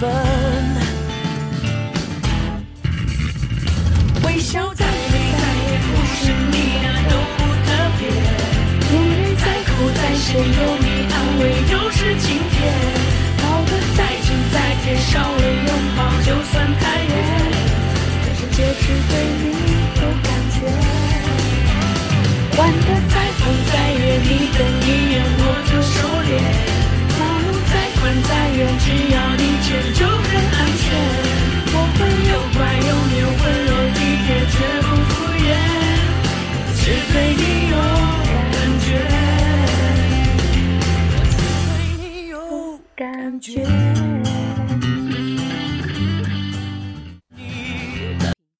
笨。微笑再美，再也不是你，那都不特别。无论再苦再咸，有你安慰就是晴天。抱得再紧再贴，稍微拥抱就算太远。全世界只对你有感觉。玩得再疯再野，你瞪一眼我就收敛。马路再宽再远只。感觉。